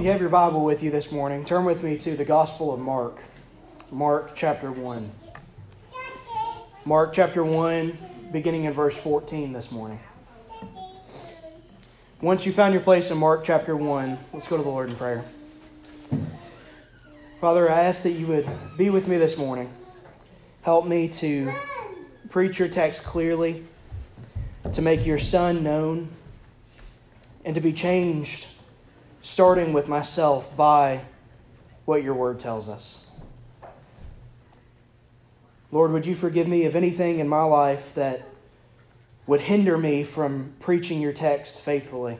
you have your Bible with you this morning, turn with me to the Gospel of Mark. Mark chapter 1. Mark chapter 1, beginning in verse 14 this morning. Once you found your place in Mark chapter 1, let's go to the Lord in prayer. Father, I ask that you would be with me this morning. Help me to preach your text clearly, to make your Son known, and to be changed starting with myself by what your word tells us. Lord, would you forgive me of anything in my life that would hinder me from preaching your text faithfully?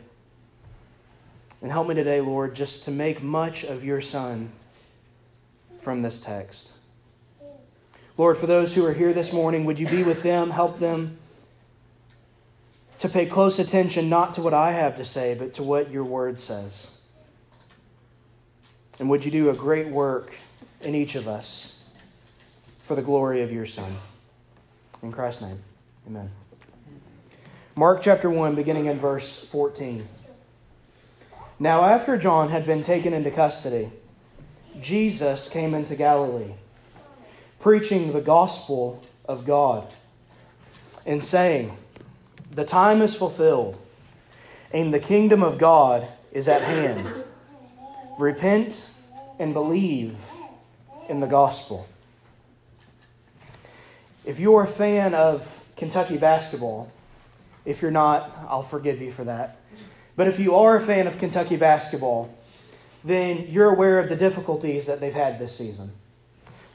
And help me today, Lord, just to make much of your Son from this text. Lord, for those who are here this morning, would you be with them, help them to pay close attention not to what I have to say, but to what your word says. And would you do a great work in each of us for the glory of your Son? In Christ's name, amen. Mark chapter 1, beginning in verse 14. Now, after John had been taken into custody, Jesus came into Galilee, preaching the gospel of God, and saying, the time is fulfilled, and the kingdom of God is at hand. Repent and believe in the gospel. If you're a fan of Kentucky basketball, if you're not, I'll forgive you for that. But if you are a fan of Kentucky basketball, then you're aware of the difficulties that they've had this season.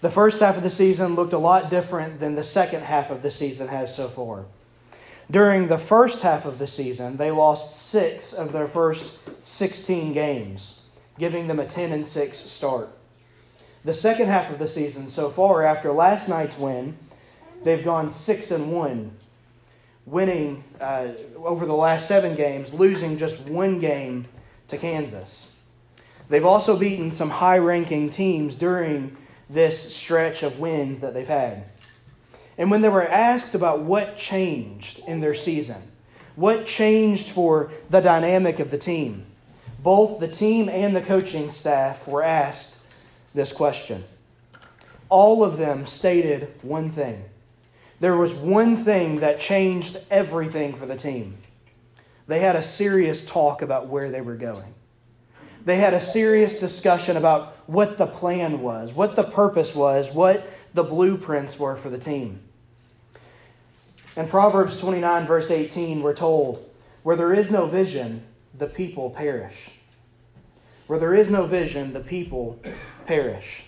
The first half of the season looked a lot different than the second half of the season has so far. During the first half of the season, they lost six of their first 16 games, giving them a 10 and 6 start. The second half of the season so far, after last night's win, they've gone 6 and 1, winning uh, over the last seven games, losing just one game to Kansas. They've also beaten some high ranking teams during this stretch of wins that they've had. And when they were asked about what changed in their season, what changed for the dynamic of the team, both the team and the coaching staff were asked this question. All of them stated one thing. There was one thing that changed everything for the team. They had a serious talk about where they were going. They had a serious discussion about what the plan was, what the purpose was, what the blueprints were for the team. In Proverbs 29, verse 18, we're told, Where there is no vision, the people perish. Where there is no vision, the people perish.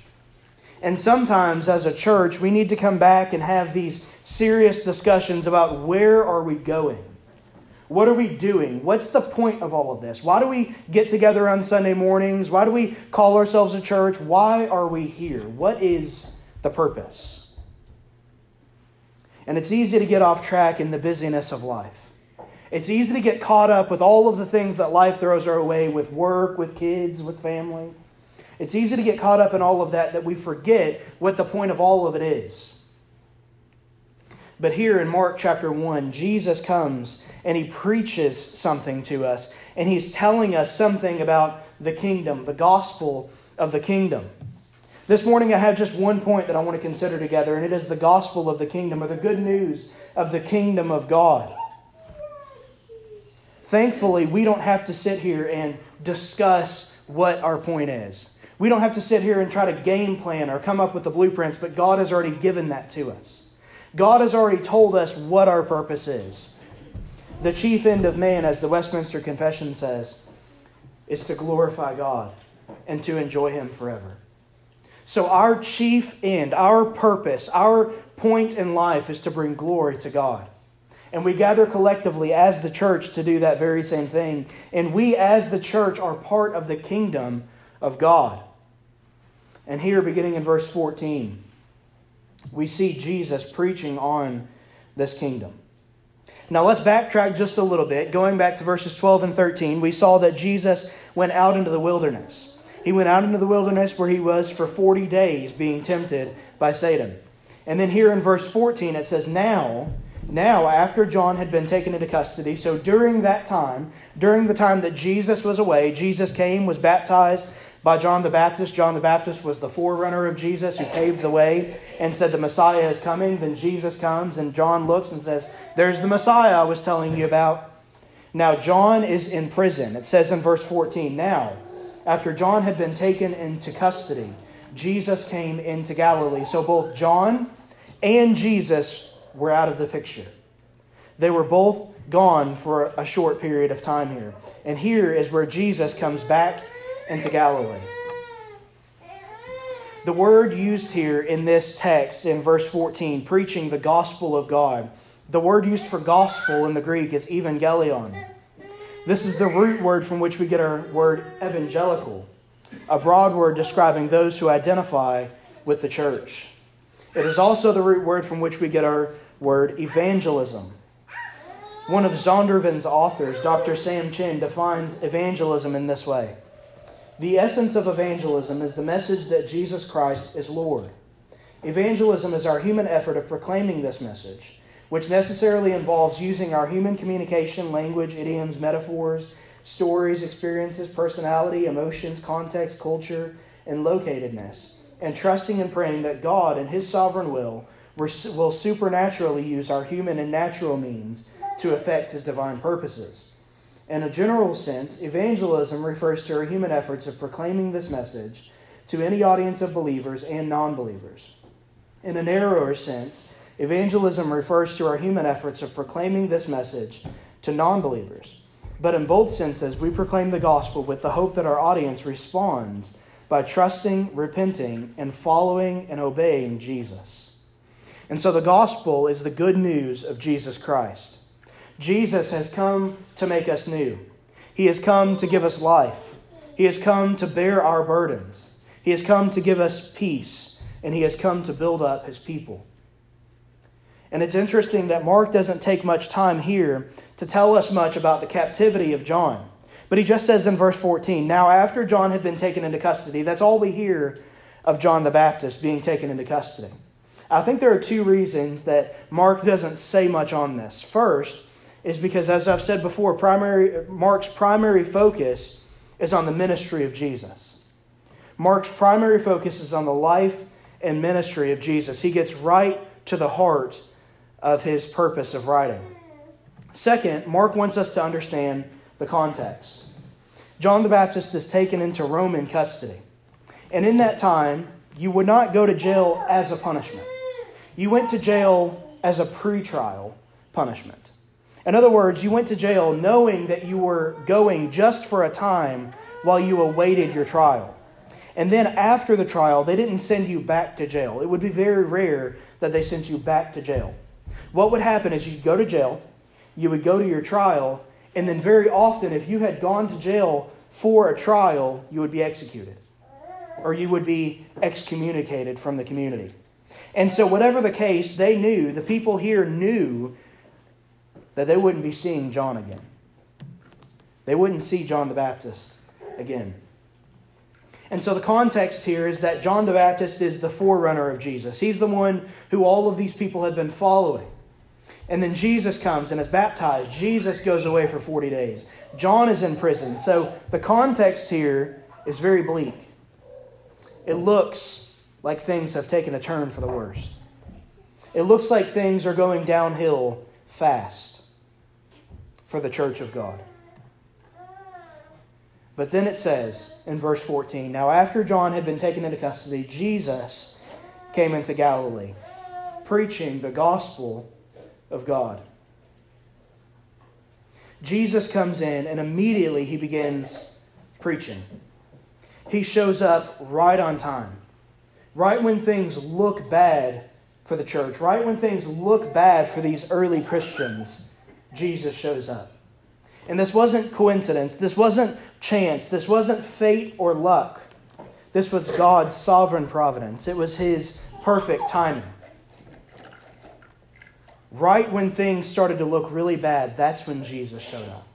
And sometimes as a church, we need to come back and have these serious discussions about where are we going? What are we doing? What's the point of all of this? Why do we get together on Sunday mornings? Why do we call ourselves a church? Why are we here? What is the purpose? And it's easy to get off track in the busyness of life. It's easy to get caught up with all of the things that life throws our way with work, with kids, with family. It's easy to get caught up in all of that that we forget what the point of all of it is. But here in Mark chapter 1, Jesus comes and he preaches something to us, and he's telling us something about the kingdom, the gospel of the kingdom. This morning, I have just one point that I want to consider together, and it is the gospel of the kingdom, or the good news of the kingdom of God. Thankfully, we don't have to sit here and discuss what our point is. We don't have to sit here and try to game plan or come up with the blueprints, but God has already given that to us. God has already told us what our purpose is. The chief end of man, as the Westminster Confession says, is to glorify God and to enjoy Him forever. So, our chief end, our purpose, our point in life is to bring glory to God. And we gather collectively as the church to do that very same thing. And we, as the church, are part of the kingdom of God. And here, beginning in verse 14, we see Jesus preaching on this kingdom. Now, let's backtrack just a little bit. Going back to verses 12 and 13, we saw that Jesus went out into the wilderness. He went out into the wilderness where he was for 40 days being tempted by Satan. And then here in verse 14 it says, Now Now, after John had been taken into custody, so during that time, during the time that Jesus was away, Jesus came, was baptized by John the Baptist. John the Baptist was the forerunner of Jesus who paved the way and said, The Messiah is coming. Then Jesus comes, and John looks and says, There's the Messiah I was telling you about. Now, John is in prison. It says in verse 14, Now, after John had been taken into custody, Jesus came into Galilee. So both John and Jesus were out of the picture. They were both gone for a short period of time here. And here is where Jesus comes back into Galilee. The word used here in this text in verse 14, preaching the gospel of God, the word used for gospel in the Greek is evangelion. This is the root word from which we get our word evangelical, a broad word describing those who identify with the church. It is also the root word from which we get our word evangelism. One of Zondervan's authors, Dr. Sam Chan, defines evangelism in this way The essence of evangelism is the message that Jesus Christ is Lord. Evangelism is our human effort of proclaiming this message, which necessarily involves using our human communication, language, idioms, metaphors, stories, experiences, personality, emotions, context, culture, and locatedness, and trusting and praying that God, in His sovereign will, will supernaturally use our human and natural means to effect his divine purposes. In a general sense, evangelism refers to our human efforts of proclaiming this message to any audience of believers and non believers. In a narrower sense, evangelism refers to our human efforts of proclaiming this message to non believers. But in both senses, we proclaim the gospel with the hope that our audience responds by trusting, repenting, and following and obeying Jesus. And so the gospel is the good news of Jesus Christ. Jesus has come to make us new. He has come to give us life. He has come to bear our burdens. He has come to give us peace. And He has come to build up His people. And it's interesting that Mark doesn't take much time here to tell us much about the captivity of John. But he just says in verse 14, Now after John had been taken into custody, that's all we hear of John the Baptist being taken into custody. I think there are two reasons that Mark doesn't say much on this. First is because, as I've said before, primary, Mark's primary focus is on the ministry of Jesus. Mark's primary focus is on the life and ministry of Jesus. He gets right to the heart of his purpose of writing. Second, Mark wants us to understand the context. John the Baptist is taken into Roman custody. And in that time, you would not go to jail as a punishment. You went to jail as a pretrial punishment. In other words, you went to jail knowing that you were going just for a time while you awaited your trial. And then after the trial, they didn't send you back to jail. It would be very rare that they sent you back to jail. What would happen is you'd go to jail, you would go to your trial, and then very often, if you had gone to jail for a trial, you would be executed or you would be excommunicated from the community. And so, whatever the case, they knew, the people here knew that they wouldn't be seeing John again. They wouldn't see John the Baptist again. And so the context here is that John the Baptist is the forerunner of Jesus. He's the one who all of these people had been following. And then Jesus comes and is baptized. Jesus goes away for 40 days. John is in prison. So the context here is very bleak. It looks like things have taken a turn for the worst. It looks like things are going downhill fast for the church of God. But then it says in verse 14 Now, after John had been taken into custody, Jesus came into Galilee, preaching the gospel of God. Jesus comes in, and immediately he begins preaching. He shows up right on time right when things look bad for the church, right when things look bad for these early Christians, Jesus shows up. And this wasn't coincidence, this wasn't chance, this wasn't fate or luck. This was God's sovereign providence, it was His perfect timing. Right when things started to look really bad, that's when Jesus showed up.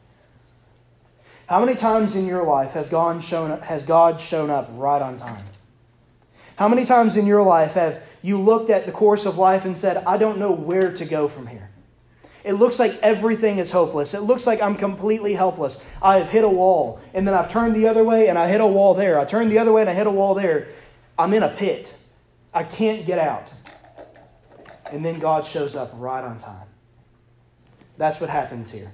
How many times in your life has God shown up, has God shown up right on time? How many times in your life have you looked at the course of life and said, I don't know where to go from here? It looks like everything is hopeless. It looks like I'm completely helpless. I have hit a wall, and then I've turned the other way, and I hit a wall there. I turned the other way, and I hit a wall there. I'm in a pit. I can't get out. And then God shows up right on time. That's what happens here.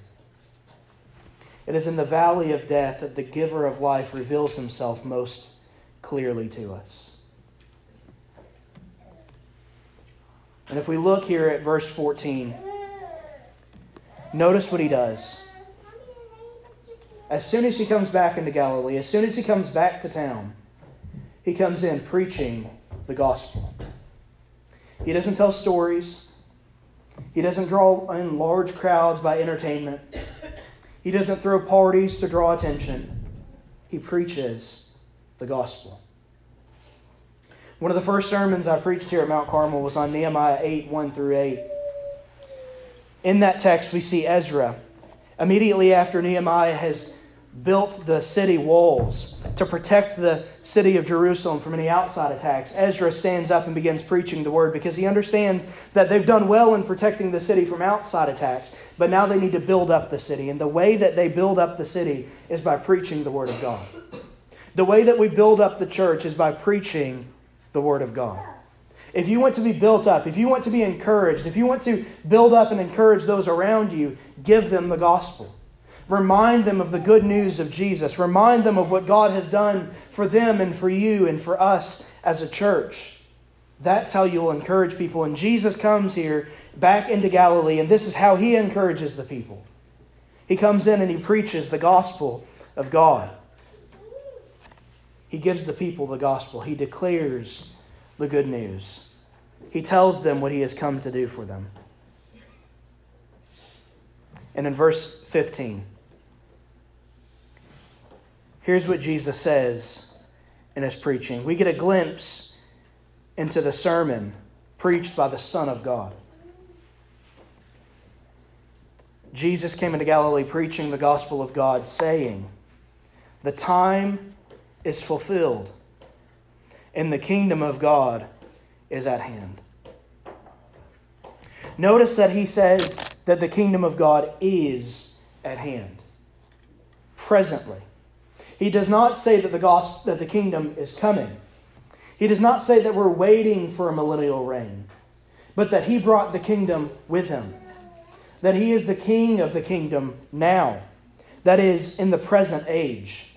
It is in the valley of death that the giver of life reveals himself most clearly to us. And if we look here at verse 14, notice what he does. As soon as he comes back into Galilee, as soon as he comes back to town, he comes in preaching the gospel. He doesn't tell stories. He doesn't draw in large crowds by entertainment. He doesn't throw parties to draw attention. He preaches the gospel. One of the first sermons I preached here at Mount Carmel was on Nehemiah 8 1 through 8. In that text, we see Ezra. Immediately after Nehemiah has built the city walls to protect the city of Jerusalem from any outside attacks, Ezra stands up and begins preaching the word because he understands that they've done well in protecting the city from outside attacks, but now they need to build up the city. And the way that they build up the city is by preaching the word of God. The way that we build up the church is by preaching the word of God. If you want to be built up, if you want to be encouraged, if you want to build up and encourage those around you, give them the gospel. Remind them of the good news of Jesus. Remind them of what God has done for them and for you and for us as a church. That's how you'll encourage people. And Jesus comes here back into Galilee, and this is how he encourages the people. He comes in and he preaches the gospel of God. He gives the people the gospel, he declares the good news. He tells them what he has come to do for them. And in verse 15, Here's what Jesus says in his preaching. We get a glimpse into the sermon preached by the Son of God. Jesus came into Galilee preaching the gospel of God, saying, The time is fulfilled, and the kingdom of God is at hand. Notice that he says that the kingdom of God is at hand, presently. He does not say that the gospel that the kingdom is coming. He does not say that we're waiting for a millennial reign, but that he brought the kingdom with him. That he is the king of the kingdom now. That is in the present age.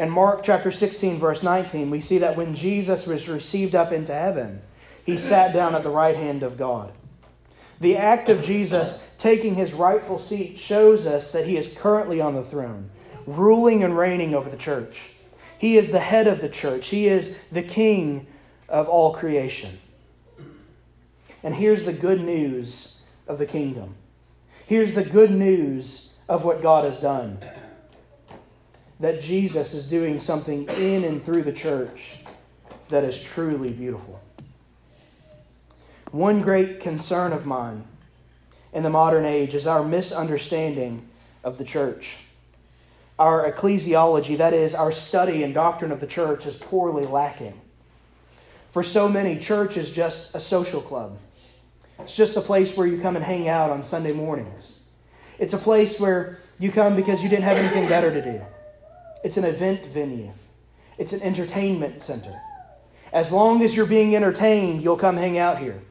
In Mark chapter 16 verse 19, we see that when Jesus was received up into heaven, he sat down at the right hand of God. The act of Jesus taking his rightful seat shows us that he is currently on the throne ruling and reigning over the church. He is the head of the church, He is the king of all creation. And here's the good news of the kingdom. Here's the good news of what God has done that Jesus is doing something in and through the church that is truly beautiful. One great concern of mine in the modern age is our misunderstanding of the church our ecclesiology, that is, our study and doctrine of the church, is poorly lacking. For so many, church is just a social club. It's just a place where you come and hang out on Sunday mornings. It's a place where you come because you didn't have anything better to do. It's an event venue, it's an entertainment center. As long as you're being entertained, you'll come hang out here.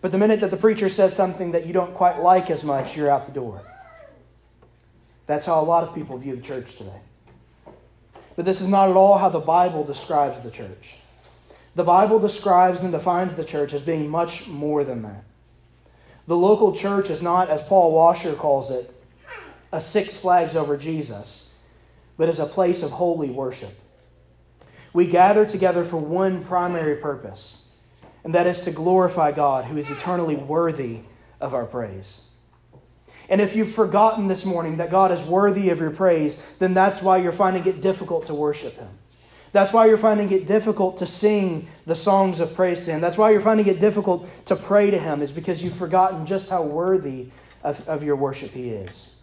But the minute that the preacher says something that you don't quite like as much, you're out the door. That's how a lot of people view the church today. But this is not at all how the Bible describes the church. The Bible describes and defines the church as being much more than that. The local church is not, as Paul Washer calls it, a Six Flags over Jesus, but as a place of holy worship. We gather together for one primary purpose, and that is to glorify God, who is eternally worthy of our praise. And if you've forgotten this morning that God is worthy of your praise, then that's why you're finding it difficult to worship Him. That's why you're finding it difficult to sing the songs of praise to Him. That's why you're finding it difficult to pray to Him, is because you've forgotten just how worthy of, of your worship He is.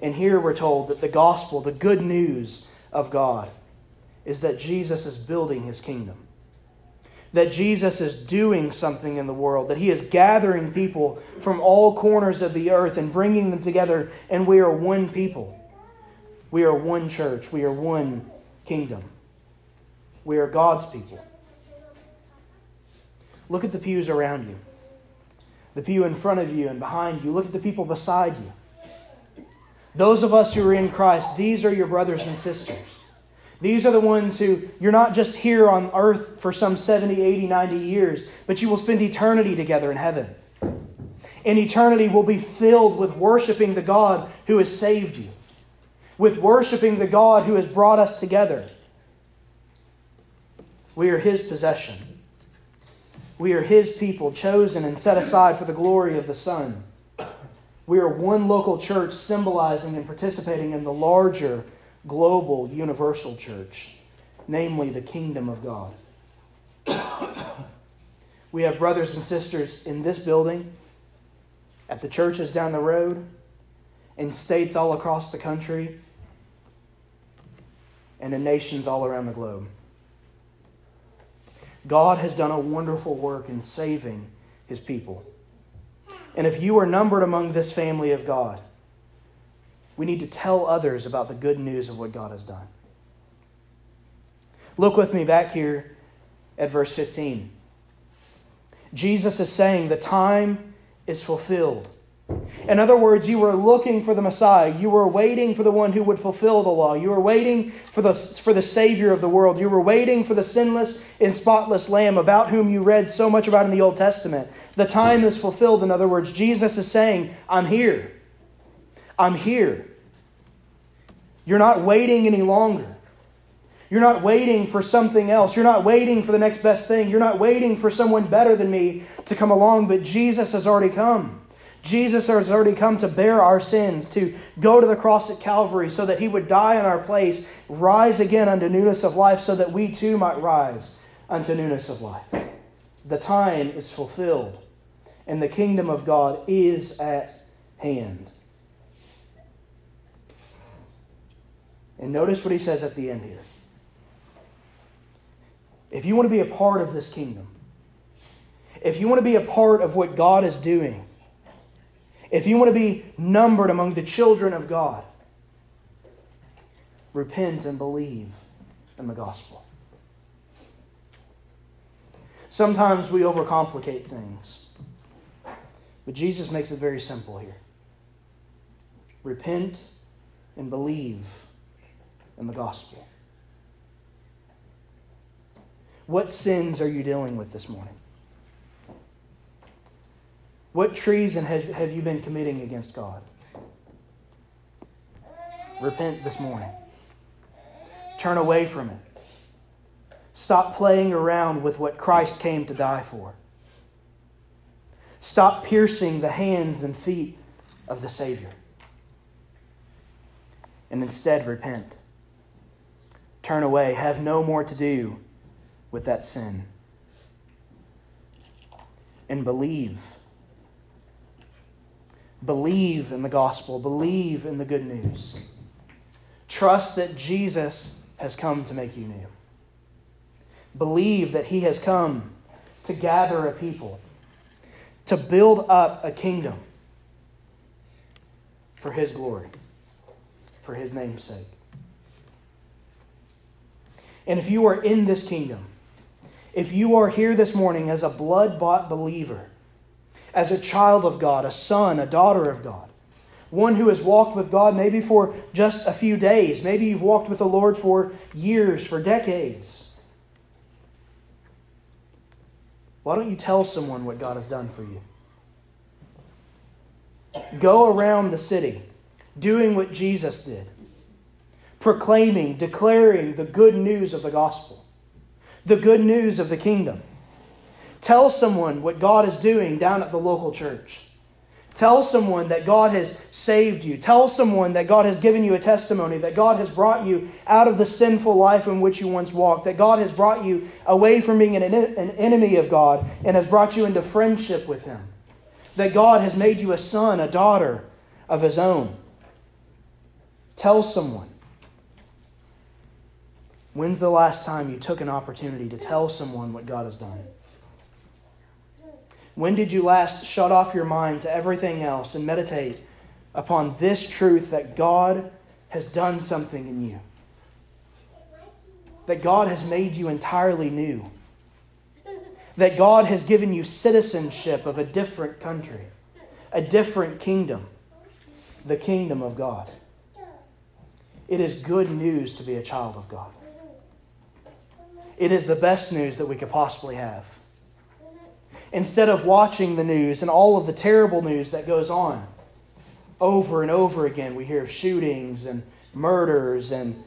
And here we're told that the gospel, the good news of God, is that Jesus is building His kingdom. that Jesus is doing something in the world, that he is gathering people from all corners of the earth and bringing them together, and we are one people. We are one church. We are one kingdom. We are God's people. Look at the pews around you, the pew in front of you and behind you. Look at the people beside you. Those of us who are in Christ, these are your brothers and sisters. These are the ones who you're not just here on earth for some 70, 80, 90 years, but you will spend eternity together in heaven. And eternity will be filled with worshiping the God who has saved you, with worshiping the God who has brought us together. We are His possession. We are His people, chosen and set aside for the glory of the Son. We are one local church symbolizing and participating in the larger global, universal church, namely the kingdom of God. we have brothers and sisters in this building, at the churches down the road, in states all across the country, and in nations all around the globe. God has done a wonderful work in saving his people. And if you are numbered among this family of God, we need to tell others about the good news of what God has done. Look with me back here at verse 15. Jesus is saying the time is fulfilled. In other words, you were looking for the Messiah. You were waiting for the one who would fulfill the law. You were waiting for the, for the Savior of the world. You were waiting for the sinless and spotless Lamb about whom you read so much about in the Old Testament. The time is fulfilled. In other words, Jesus is saying, I'm here. I'm here. You're not waiting any longer. You're not waiting for something else. You're not waiting for the next best thing. You're not waiting for someone better than me to come along, but Jesus has already come. Jesus has already come to bear our sins, to go to the cross at Calvary so that he would die in our place, rise again unto newness of life, so that we too might rise unto newness of life. The time is fulfilled, and the kingdom of God is at hand. And notice what he says at the end here. If you want to be a part of this kingdom, if you want to be a part of what God is doing, if you want to be numbered among the children of God, repent and believe in the gospel. Sometimes we overcomplicate things, but Jesus makes it very simple here. Repent and believe in the gospel. What sins are you dealing with this morning? What treason have, have you been committing against God? Repent this morning. Turn away from it. Stop playing around with what Christ came to die for. Stop piercing the hands and feet of the Savior. And instead, repent turn away, have no more to do with that sin. And believe. Believe in the gospel, believe in the good news. Trust that Jesus has come to make you new. Believe that he has come to gather a people, to build up a kingdom for his glory, for his name's sake. And if you are in this kingdom, if you are here this morning as a blood bought believer, as a child of God, a son, a daughter of God, one who has walked with God maybe for just a few days, maybe you've walked with the Lord for years, for decades. Why don't you tell someone what God has done for you? Go around the city doing what Jesus did proclaiming, declaring the good news of the gospel, the good news of the kingdom. Tell someone what God is doing down at the local church. Tell someone that God has saved you. Tell someone that God has given you a testimony, that God has brought you out of the sinful life in which you once walked, that God has brought you away from being an, an enemy of God and has brought you into friendship with Him, that God has made you a son, a daughter of His own. Tell someone When's the last time you took an opportunity to tell someone what God has done? When did you last shut off your mind to everything else and meditate upon this truth that God has done something in you? That God has made you entirely new. That God has given you citizenship of a different country, a different kingdom, the kingdom of God. It is good news to be a child of God. It is the best news that we could possibly have instead of watching the news and all of the terrible news that goes on. Over and over again, we hear of shootings and murders and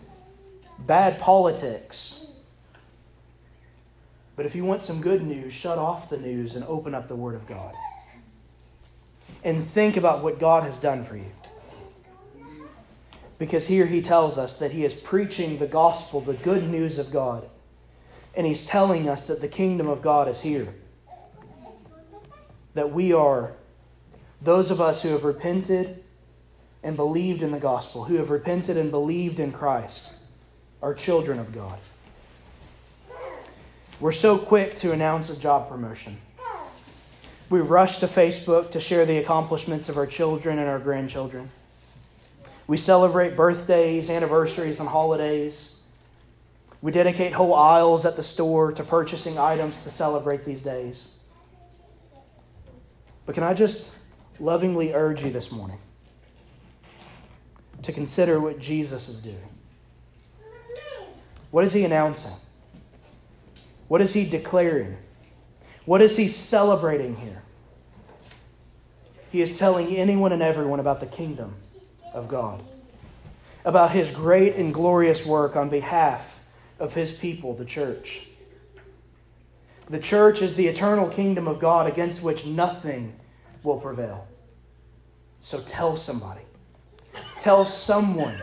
bad politics. But if you want some good news, shut off the news and open up the Word of God. And think about what God has done for you. Because here he tells us that he is preaching the gospel, the good news of God. And he's telling us that the kingdom of God is here that we are those of us who have repented and believed in the gospel, who have repented and believed in Christ, are children of God. We're so quick to announce a job promotion. We rush to Facebook to share the accomplishments of our children and our grandchildren. We celebrate birthdays, anniversaries, and holidays. We dedicate whole aisles at the store to purchasing items to celebrate these days. But can I just lovingly urge you this morning to consider what Jesus is doing? What is he announcing? What is he declaring? What is he celebrating here? He is telling anyone and everyone about the kingdom of God, about his great and glorious work on behalf of his people, the church. The church is the eternal kingdom of God against which nothing will prevail. So tell somebody. Tell someone.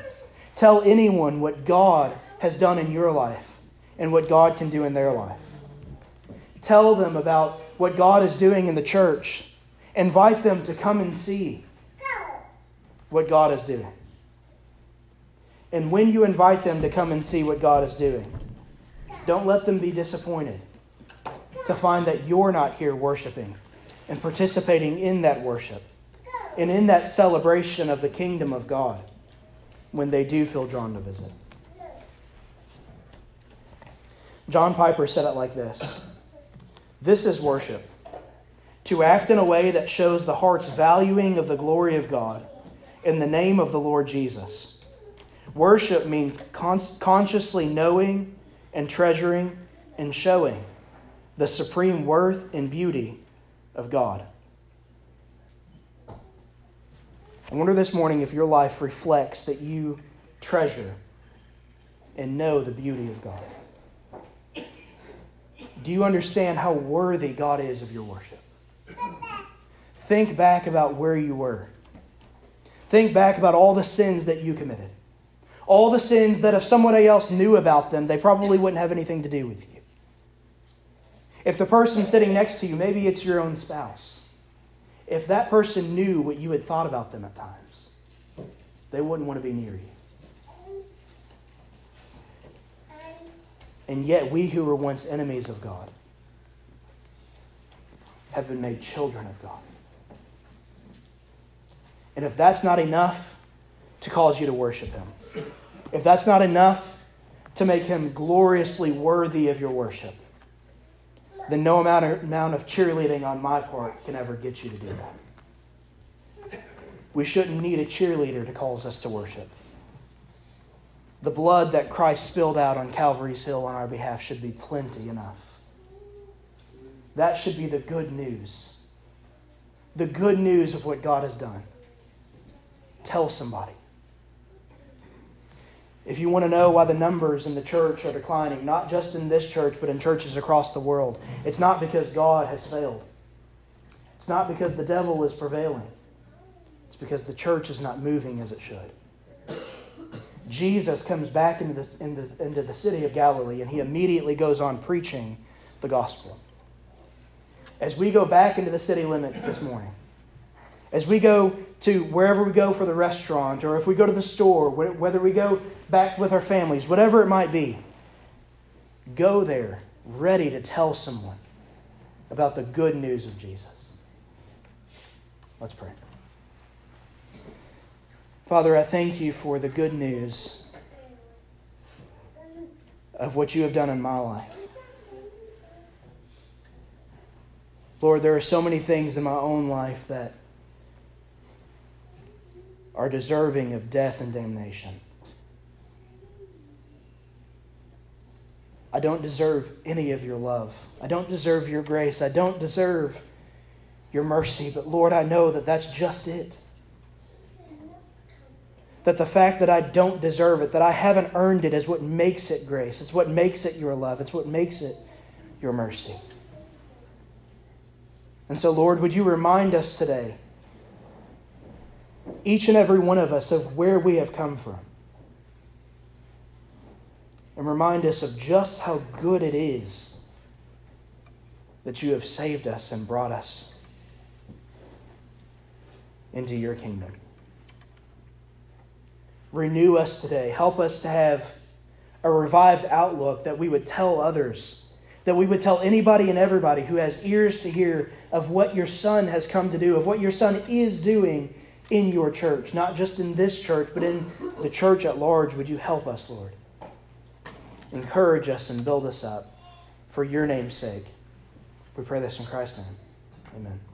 Tell anyone what God has done in your life and what God can do in their life. Tell them about what God is doing in the church. Invite them to come and see what God is doing. And when you invite them to come and see what God is doing, don't let them be disappointed to find that you're not here worshiping and participating in that worship and in that celebration of the kingdom of God when they do feel drawn to visit. John Piper said it like this This is worship. To act in a way that shows the heart's valuing of the glory of God in the name of the Lord Jesus. Worship means con- consciously knowing and treasuring and showing the supreme worth and beauty of God. I wonder this morning if your life reflects that you treasure and know the beauty of God. Do you understand how worthy God is of your worship? Think back about where you were. Think back about all the sins that you committed. All the sins that if somebody else knew about them, they probably wouldn't have anything to do with you. If the person sitting next to you, maybe it's your own spouse, if that person knew what you had thought about them at times, they wouldn't want to be near you. And yet, we who were once enemies of God have been made children of God. And if that's not enough to cause you to worship Him, if that's not enough to make Him gloriously worthy of your worship, then no amount of, cheerleading on my part can ever get you to do that. We shouldn't need a cheerleader to cause us to worship. The blood that Christ spilled out on Calvary's Hill on our behalf should be plenty enough. That should be the good news. The good news of what God has done. Tell somebody. If you want to know why the numbers in the church are declining, not just in this church, but in churches across the world, it's not because God has failed. It's not because the devil is prevailing. It's because the church is not moving as it should. Jesus comes back into the, into, into the city of Galilee and he immediately goes on preaching the gospel. As we go back into the city limits this morning, as we go to wherever we go for the restaurant, or if we go to the store, whether we go back with our families, whatever it might be, go there ready to tell someone about the good news of Jesus. Let's pray. Father, I thank you for the good news of what you have done in my life. Lord, there are so many things in my own life that are deserving of death and damnation. I don't deserve any of your love. I don't deserve your grace. I don't deserve your mercy. But Lord, I know that that's just it. That the fact that I don't deserve it, that I haven't earned it, is what makes it grace. It's what makes it your love. It's what makes it your mercy. And so, Lord, would you remind us today, each and every one of us, of where we have come from? And remind us of just how good it is that you have saved us and brought us into your kingdom. Renew us today. Help us to have a revived outlook that we would tell others that we would tell anybody and everybody who has ears to hear of what your Son has come to do, of what your Son is doing in your church, not just in this church, but in the church at large. Would you help us, Lord? Encourage us and build us up for your name's sake. We pray this in Christ's name. Amen.